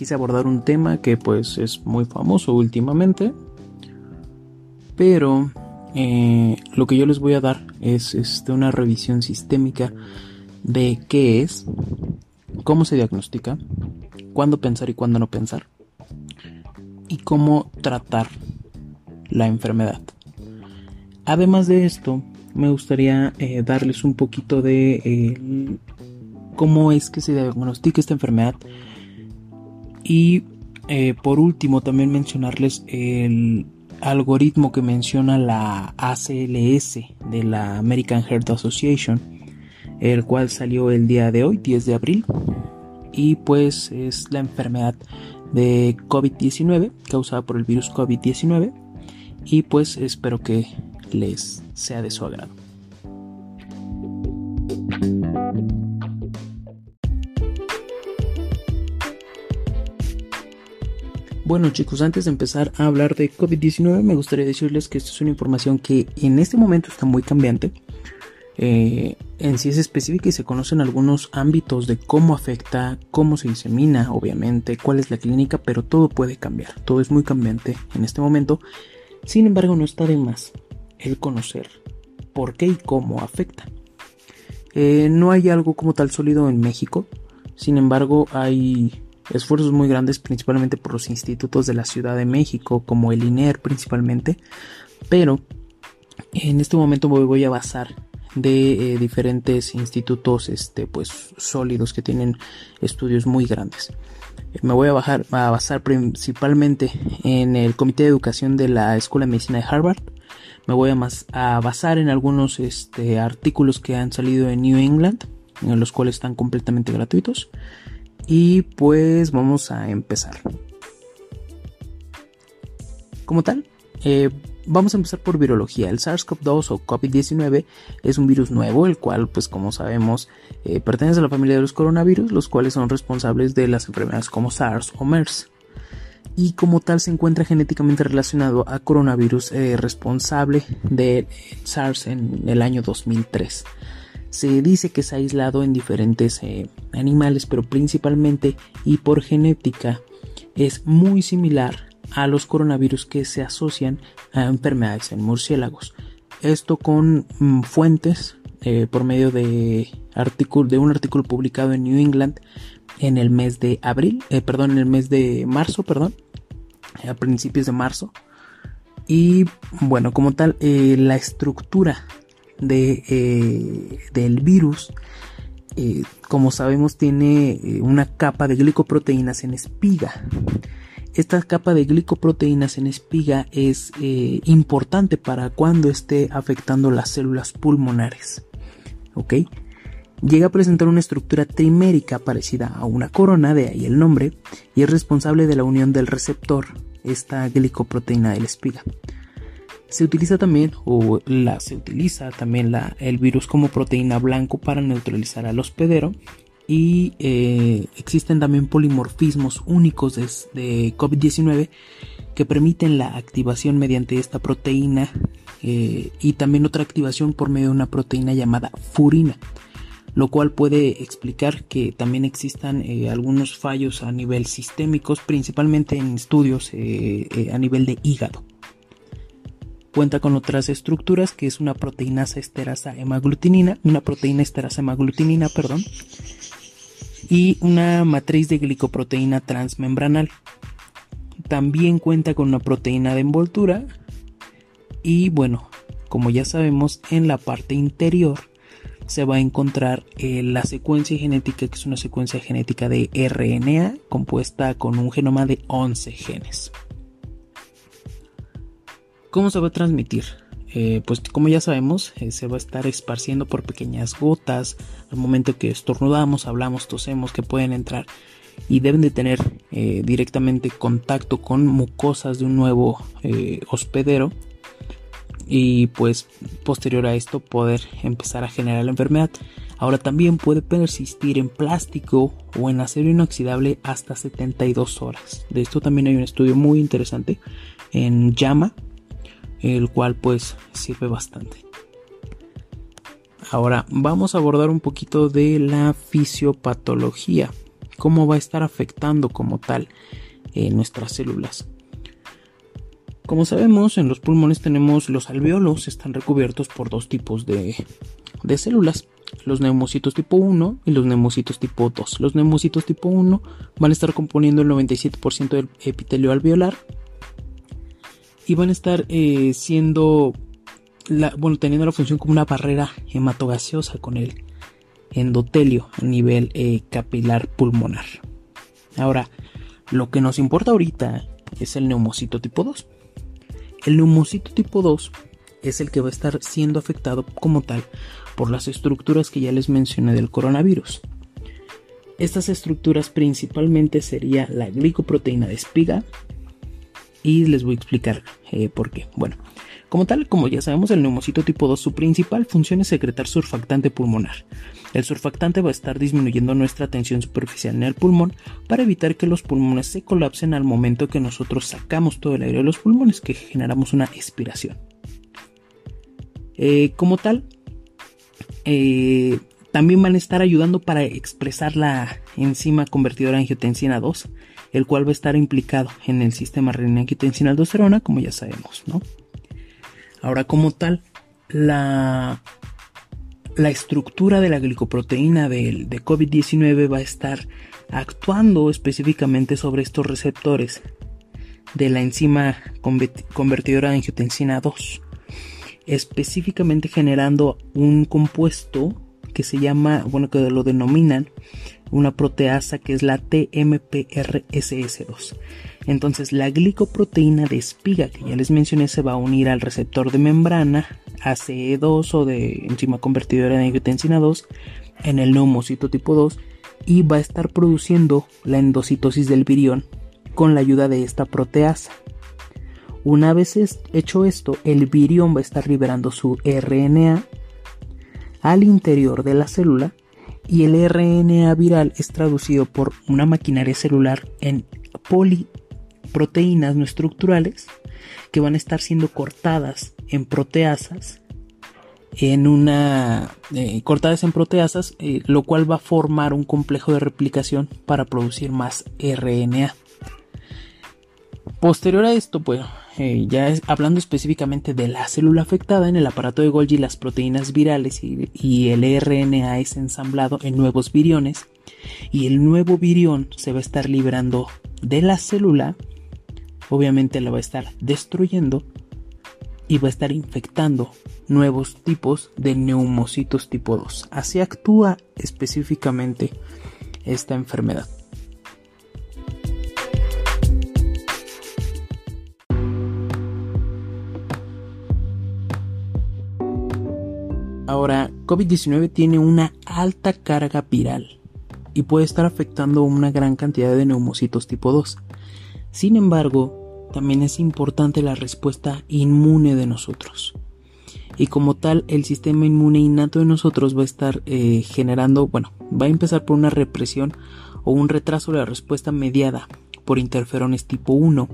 quise abordar un tema que pues es muy famoso últimamente, pero eh, lo que yo les voy a dar es este, una revisión sistémica de qué es, cómo se diagnostica, cuándo pensar y cuándo no pensar, y cómo tratar la enfermedad. Además de esto, me gustaría eh, darles un poquito de eh, cómo es que se diagnostica esta enfermedad y eh, por último también mencionarles el algoritmo que menciona la ACLS de la American Heart Association, el cual salió el día de hoy, 10 de abril, y pues es la enfermedad de COVID-19 causada por el virus COVID-19 y pues espero que les sea de su agrado. Bueno chicos, antes de empezar a hablar de COVID-19 me gustaría decirles que esta es una información que en este momento está muy cambiante. Eh, en sí es específica y se conocen algunos ámbitos de cómo afecta, cómo se disemina, obviamente, cuál es la clínica, pero todo puede cambiar, todo es muy cambiante en este momento. Sin embargo, no está de más el conocer por qué y cómo afecta. Eh, no hay algo como tal sólido en México, sin embargo hay esfuerzos muy grandes principalmente por los institutos de la Ciudad de México, como el INER principalmente, pero en este momento me voy a basar de eh, diferentes institutos este, pues, sólidos que tienen estudios muy grandes. Me voy a, bajar, a basar principalmente en el Comité de Educación de la Escuela de Medicina de Harvard. Me voy a, a basar en algunos este, artículos que han salido en New England, en los cuales están completamente gratuitos. Y pues vamos a empezar. Como tal, eh, vamos a empezar por virología. El SARS-CoV-2 o COVID-19 es un virus nuevo, el cual, pues como sabemos, eh, pertenece a la familia de los coronavirus, los cuales son responsables de las enfermedades como SARS o MERS. Y como tal se encuentra genéticamente relacionado a coronavirus eh, responsable de SARS en el año 2003. Se dice que se ha aislado en diferentes eh, animales, pero principalmente y por genética es muy similar a los coronavirus que se asocian a enfermedades en murciélagos. Esto con mm, fuentes eh, por medio de, de un artículo publicado en New England en el mes de abril, eh, perdón, en el mes de marzo, perdón, a principios de marzo. Y bueno, como tal, la estructura de, eh, del virus, eh, como sabemos, tiene eh, una capa de glicoproteínas en espiga. Esta capa de glicoproteínas en espiga es importante para cuando esté afectando las células pulmonares. ¿Ok? Llega a presentar una estructura trimérica parecida a una corona, de ahí el nombre, y es responsable de la unión del receptor, esta glicoproteína de la espiga. Se utiliza también, o la, se utiliza también la, el virus como proteína blanco para neutralizar al hospedero. Y eh, existen también polimorfismos únicos de, COVID-19 que permiten la activación mediante esta proteína eh, y también otra activación por medio de una proteína llamada furina. lo cual puede explicar que también existan eh, algunos fallos a nivel sistémicos, principalmente en estudios a nivel de hígado. Cuenta con otras estructuras que es una proteinasa esterasa hemaglutinina, una proteína esterasa hemaglutinina, perdón, y una matriz de glicoproteína transmembranal. También cuenta con una proteína de envoltura y bueno, como ya sabemos, en la parte interior se va a encontrar eh, la secuencia genética, que es una secuencia genética de RNA compuesta con un genoma de 11 genes. ¿Cómo se va a transmitir? Eh, pues como ya sabemos, eh, se va a estar esparciendo por pequeñas gotas al momento que estornudamos, hablamos, tosemos, que pueden entrar y deben de tener directamente contacto con mucosas de un nuevo hospedero y pues posterior a esto poder empezar a generar la enfermedad. Ahora también puede persistir en plástico o en acero inoxidable hasta 72 horas. De esto también hay un estudio muy interesante en llama, el cual pues sirve bastante. Ahora vamos a abordar un poquito de la fisiopatología, cómo va a estar afectando como tal eh, nuestras células. Como sabemos, en los pulmones tenemos los alveolos, están recubiertos por dos tipos de, células, los neumocitos tipo 1 y los neumocitos tipo 2. Los neumocitos tipo 1 van a estar componiendo el 97% del epitelio alveolar y van a estar eh, siendo, bueno, teniendo la función como una barrera hematogaseosa con el endotelio a nivel eh, capilar pulmonar. Ahora, lo que nos importa ahorita es el neumocito tipo 2. El neumocito tipo 2 es el que va a estar siendo afectado como tal por las estructuras que ya les mencioné del coronavirus. Estas estructuras principalmente sería la glicoproteína de espiga y les voy a explicar eh, por qué. Bueno, como tal, como ya sabemos, el neumocito tipo 2, su principal función es secretar surfactante pulmonar. El surfactante va a estar disminuyendo nuestra tensión superficial en el pulmón para evitar que los pulmones se colapsen al momento que nosotros sacamos todo el aire de los pulmones, que generamos una expiración. Eh, como tal, eh, también van a estar ayudando para expresar la enzima convertidora angiotensina 2, el cual va a estar implicado en el sistema renina-angiotensina-aldosterona, como ya sabemos, ¿no? Ahora, como tal, la, la estructura de la glicoproteína de, de COVID-19 va a estar actuando específicamente sobre estos receptores de la enzima convertidora de angiotensina 2, específicamente generando un compuesto que se llama, bueno, que lo denominan una proteasa que es la TMPRSS2. Entonces la glicoproteína de espiga que ya les mencioné se va a unir al receptor de membrana ACE2 o de enzima convertidora de angiotensina 2 en el neumocito tipo 2 y va a estar produciendo la endocitosis del virión con la ayuda de esta proteasa. Una vez hecho esto, el virión va a estar liberando su RNA al interior de la célula y el RNA viral es traducido por una maquinaria celular en poliproteínas no estructurales que van a estar siendo cortadas en proteasas en una eh, cortadas en proteasas eh, lo cual va a formar un complejo de replicación para producir más RNA posterior a esto pues eh, ya hablando específicamente de la célula afectada, en el aparato de Golgi las proteínas virales y, el RNA es ensamblado en nuevos viriones y el nuevo virión se va a estar liberando de la célula, obviamente la va a estar destruyendo y va a estar infectando nuevos tipos de neumocitos tipo 2. Así actúa específicamente esta enfermedad. Ahora, COVID-19 tiene una alta carga viral y puede estar afectando una gran cantidad de neumocitos tipo 2. Sin embargo, también es importante la respuesta inmune de nosotros. Y como tal, el sistema inmune innato de nosotros va a estar eh, generando, bueno, va a empezar por una represión o un retraso de la respuesta mediada por interferones tipo 1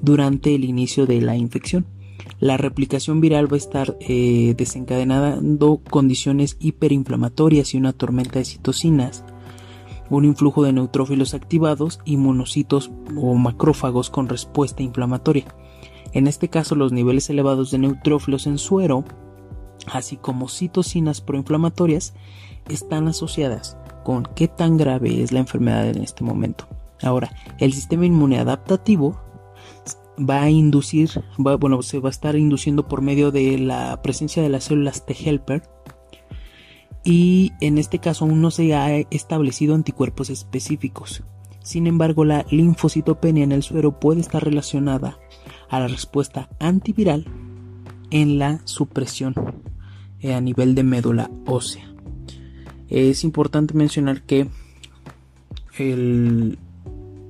durante el inicio de la infección. La replicación viral va a estar eh, desencadenando condiciones hiperinflamatorias y una tormenta de citocinas, un influjo de neutrófilos activados y monocitos o macrófagos con respuesta inflamatoria. En este caso, los niveles elevados de neutrófilos en suero, así como citocinas proinflamatorias, están asociadas con qué tan grave es la enfermedad en este momento. Ahora, el sistema inmune adaptativo va a inducir, bueno, se va a estar induciendo por medio de la presencia de las células T helper y en este caso aún no se ha establecido anticuerpos específicos. Sin embargo, la linfocitopenia en el suero puede estar relacionada a la respuesta antiviral en la supresión eh, a nivel de médula ósea. Es importante mencionar que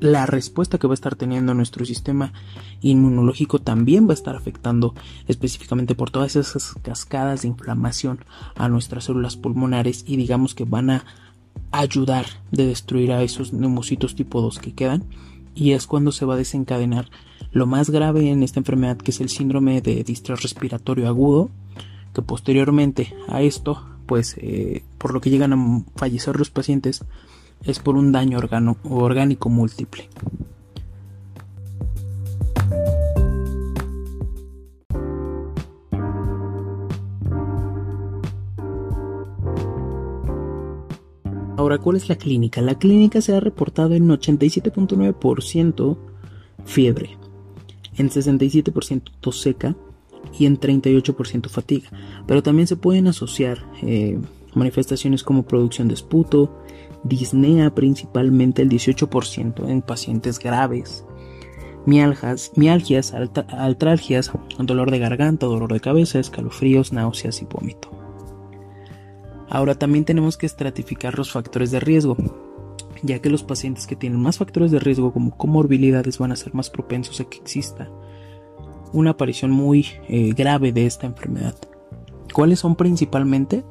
la respuesta que va a estar teniendo nuestro sistema inmunológico también va a estar afectando específicamente por todas esas cascadas de inflamación a nuestras células pulmonares y digamos que van a ayudar de destruir a esos neumocitos tipo 2 que quedan y es cuando se va a desencadenar lo más grave en esta enfermedad que es el síndrome de distrés respiratorio agudo que posteriormente a esto pues eh, por lo que llegan a fallecer los pacientes es por un daño orgánico múltiple. Ahora, ¿cuál es la clínica? La clínica se ha reportado en 87.9% fiebre, en 67% tos seca y en 38% fatiga. Pero también se pueden asociar eh, manifestaciones como producción de esputo, disnea principalmente el 18% en pacientes graves, mialgias, altralgias, dolor de garganta, dolor de cabeza, escalofríos, náuseas y vómito. Ahora también tenemos que estratificar los factores de riesgo, ya que los pacientes que tienen más factores de riesgo como comorbilidades van a ser más propensos a que exista una aparición muy eh, grave de esta enfermedad. ¿Cuáles son principalmente?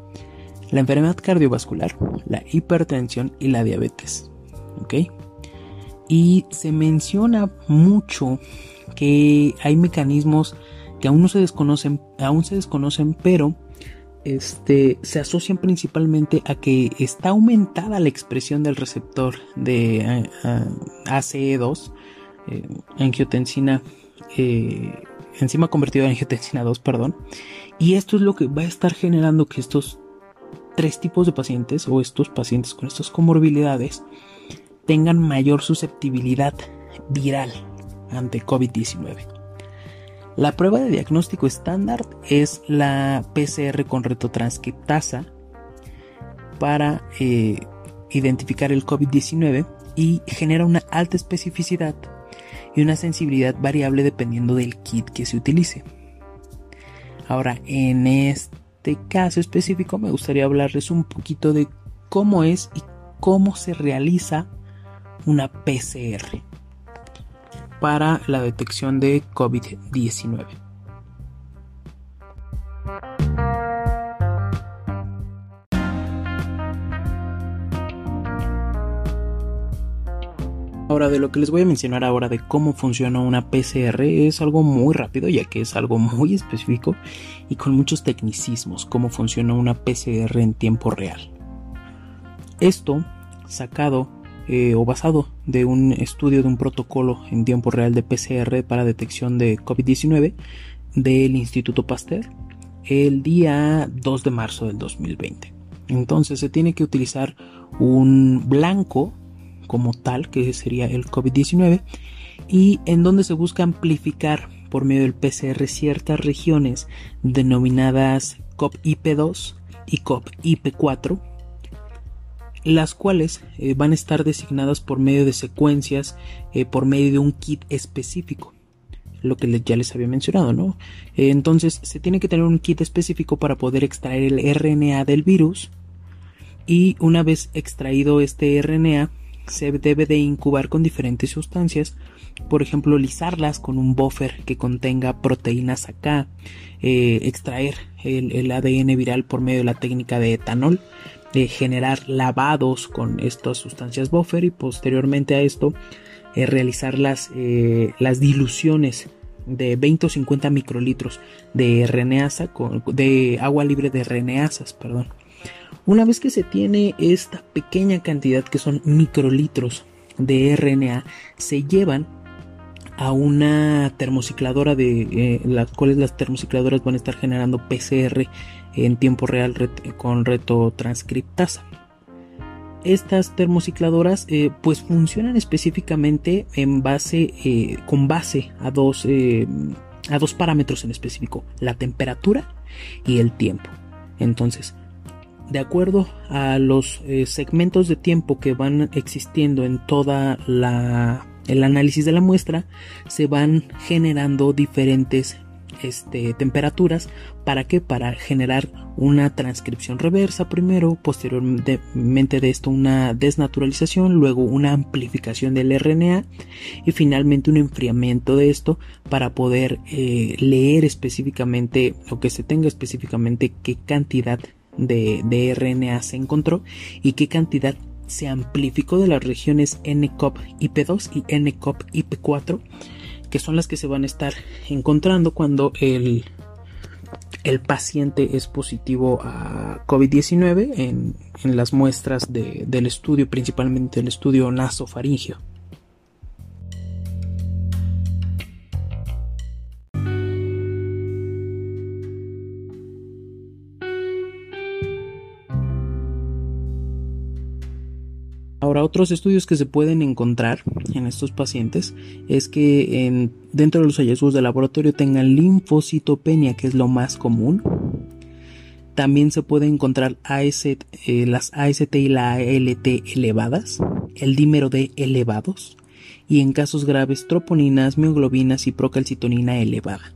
la enfermedad cardiovascular, la hipertensión y la diabetes. Y se menciona mucho que hay mecanismos que aún no se desconocen, aún se desconocen, pero este, se asocian principalmente a que está aumentada la expresión del receptor de eh, ACE2, eh, angiotensina, eh, enzima convertida en angiotensina 2, perdón, y esto es lo que va a estar generando que estos tres tipos de pacientes o estos pacientes con estas comorbilidades tengan mayor susceptibilidad viral ante COVID-19. La prueba de diagnóstico estándar es la PCR con retotranscriptasa para eh, identificar el COVID-19 y genera una alta especificidad y una sensibilidad variable dependiendo del kit que se utilice. Ahora, en este este caso específico me gustaría hablarles un poquito de cómo es y cómo se realiza una PCR para la detección de COVID-19. Ahora, de lo que les voy a mencionar ahora de cómo funciona una PCR es algo muy rápido, ya que es algo muy específico y con muchos tecnicismos, cómo funciona una PCR en tiempo real. Esto sacado eh, o basado de un estudio de un protocolo en tiempo real de PCR para detección de COVID-19 del Instituto Pasteur el día 2 de marzo del 2020. Entonces se tiene que utilizar un blanco como tal, que sería el COVID-19, y en donde se busca amplificar por medio del PCR ciertas regiones denominadas COP-IP2 y COP-IP4, las cuales eh, van a estar designadas por medio de secuencias, eh, por medio de un kit específico lo que ya les había mencionado, ¿no? Eh, entonces se tiene que tener un kit específico para poder extraer el RNA del virus y una vez extraído este RNA se debe de incubar con diferentes sustancias, por ejemplo, lisarlas con un buffer que contenga proteínas acá, extraer el, ADN viral por medio de la técnica de etanol, de generar lavados con estas sustancias buffer y posteriormente a esto eh, realizar las, eh, las diluciones de 20 o 50 microlitros de RNasa, de agua libre de RNasas, perdón. Una vez que se tiene esta pequeña cantidad que son microlitros de RNA, se llevan a una termocicladora de eh, las cuales las termocicladoras van a estar generando PCR en tiempo real con retotranscriptasa. Estas termocicladoras eh, pues funcionan específicamente en base eh, con base a dos a dos parámetros en específico, la temperatura y el tiempo. Entonces, de acuerdo a los eh, segmentos de tiempo que van existiendo en toda la el análisis de la muestra se van generando diferentes este, temperaturas para que para generar una transcripción reversa primero posteriormente de esto una desnaturalización luego una amplificación del RNA y finalmente un enfriamiento de esto para poder eh, leer específicamente o que se tenga específicamente qué cantidad de, RNA se encontró y qué cantidad se amplificó de las regiones NCOP IP2 y NCOP IP4 que son las que se van a estar encontrando cuando el, el paciente es positivo a COVID-19 en, las muestras del estudio, principalmente el estudio nasofaringio. Ahora, otros estudios que se pueden encontrar en estos pacientes es que dentro de los hallazgos de laboratorio tengan linfocitopenia, que es lo más común. También se puede encontrar eh, las AST y la ALT elevadas, el dímero D elevados, y en casos graves troponinas, mioglobinas y procalcitonina elevada.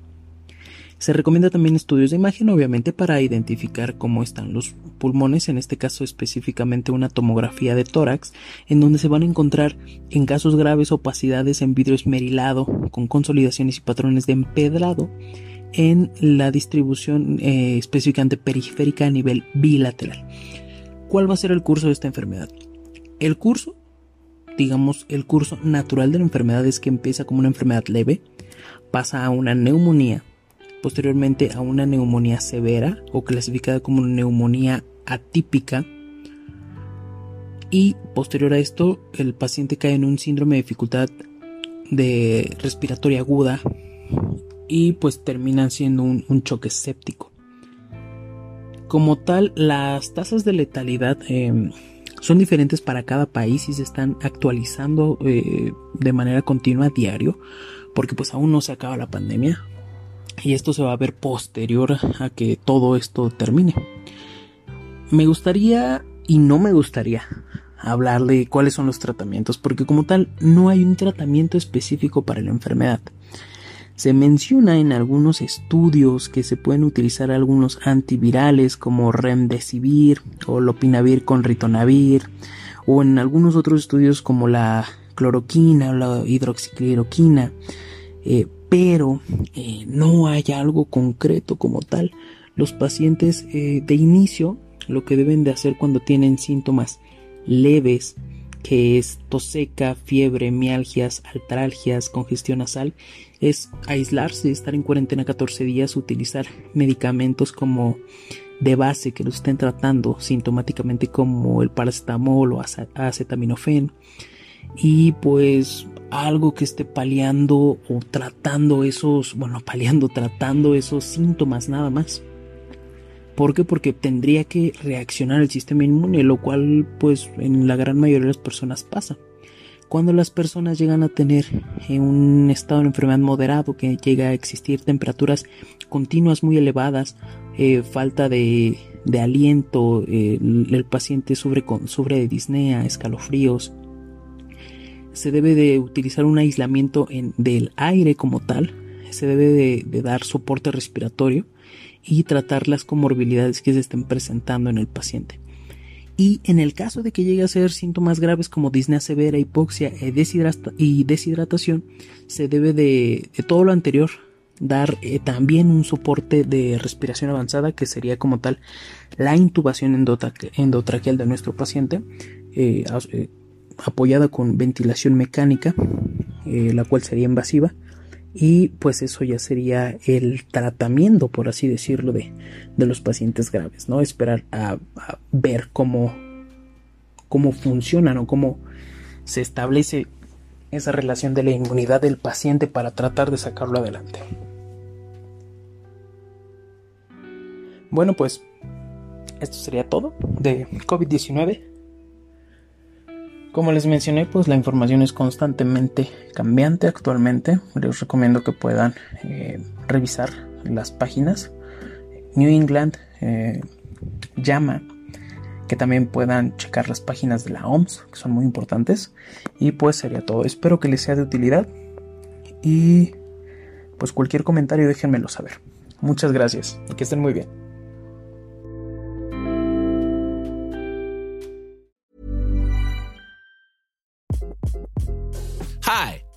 Se recomienda también estudios de imagen, obviamente, para identificar cómo están los pulmones, en este caso específicamente una tomografía de tórax, en donde se van a encontrar en casos graves opacidades en vidrio esmerilado, con consolidaciones y patrones de empedrado, en la distribución eh, específicamente periférica a nivel bilateral. ¿Cuál va a ser el curso de esta enfermedad? El curso, digamos, el curso natural de la enfermedad es que empieza como una enfermedad leve, pasa a una neumonía, posteriormente a una neumonía severa o clasificada como neumonía atípica y posterior a esto el paciente cae en un síndrome de dificultad de respiratoria aguda y pues termina siendo un, choque séptico. Como tal, las tasas de letalidad em, son diferentes para cada país y se están actualizando eh, de manera continua a diario porque pues aún no se acaba la pandemia y esto se va a ver posterior a que todo esto termine. Me gustaría y no me gustaría hablar de cuáles son los tratamientos, porque como tal no hay un tratamiento específico para la enfermedad. Se menciona en algunos estudios que se pueden utilizar algunos antivirales como remdesivir o lopinavir con ritonavir o en algunos otros estudios como la cloroquina o la hidroxicloroquina eh, pero eh, no hay algo concreto como tal. Los pacientes eh, de inicio lo que deben de hacer cuando tienen síntomas leves, que es tos seca, fiebre, mialgias, altralgias, congestión nasal, es aislarse, estar en cuarentena 14 días, utilizar medicamentos como de base que lo estén tratando sintomáticamente como el paracetamol o acetaminofén y pues algo que esté paliando o tratando esos, bueno, paliando, tratando esos síntomas nada más. ¿Por qué? Porque tendría que reaccionar el sistema inmune, lo cual pues en la gran mayoría de las personas pasa. Cuando las personas llegan a tener un estado de enfermedad moderado, que llega a existir temperaturas continuas muy elevadas, eh, falta de, aliento, el, paciente sufre, sufre de disnea, escalofríos, se debe de utilizar un aislamiento del aire como tal, se debe de, dar soporte respiratorio y tratar las comorbilidades que se estén presentando en el paciente. Y en el caso de que llegue a ser síntomas graves como disnea severa, hipoxia e y deshidratación, se debe de, todo lo anterior dar eh, también un soporte de respiración avanzada que sería como tal la intubación endotraqueal de nuestro paciente eh, eh, apoyada con ventilación mecánica, eh, la cual sería invasiva, y pues eso ya sería el tratamiento, por así decirlo, de, los pacientes graves, ¿no? Esperar a, ver cómo, cómo funcionan o cómo se establece esa relación de la inmunidad del paciente para tratar de sacarlo adelante. Bueno, pues esto sería todo de COVID-19. Como les mencioné, pues la información es constantemente cambiante actualmente. Les recomiendo que puedan eh, revisar las páginas. New England eh, llama que también puedan checar las páginas de la OMS, que son muy importantes. Y pues sería todo. Espero que les sea de utilidad. Y pues cualquier comentario déjenmelo saber. Muchas gracias y que estén muy bien.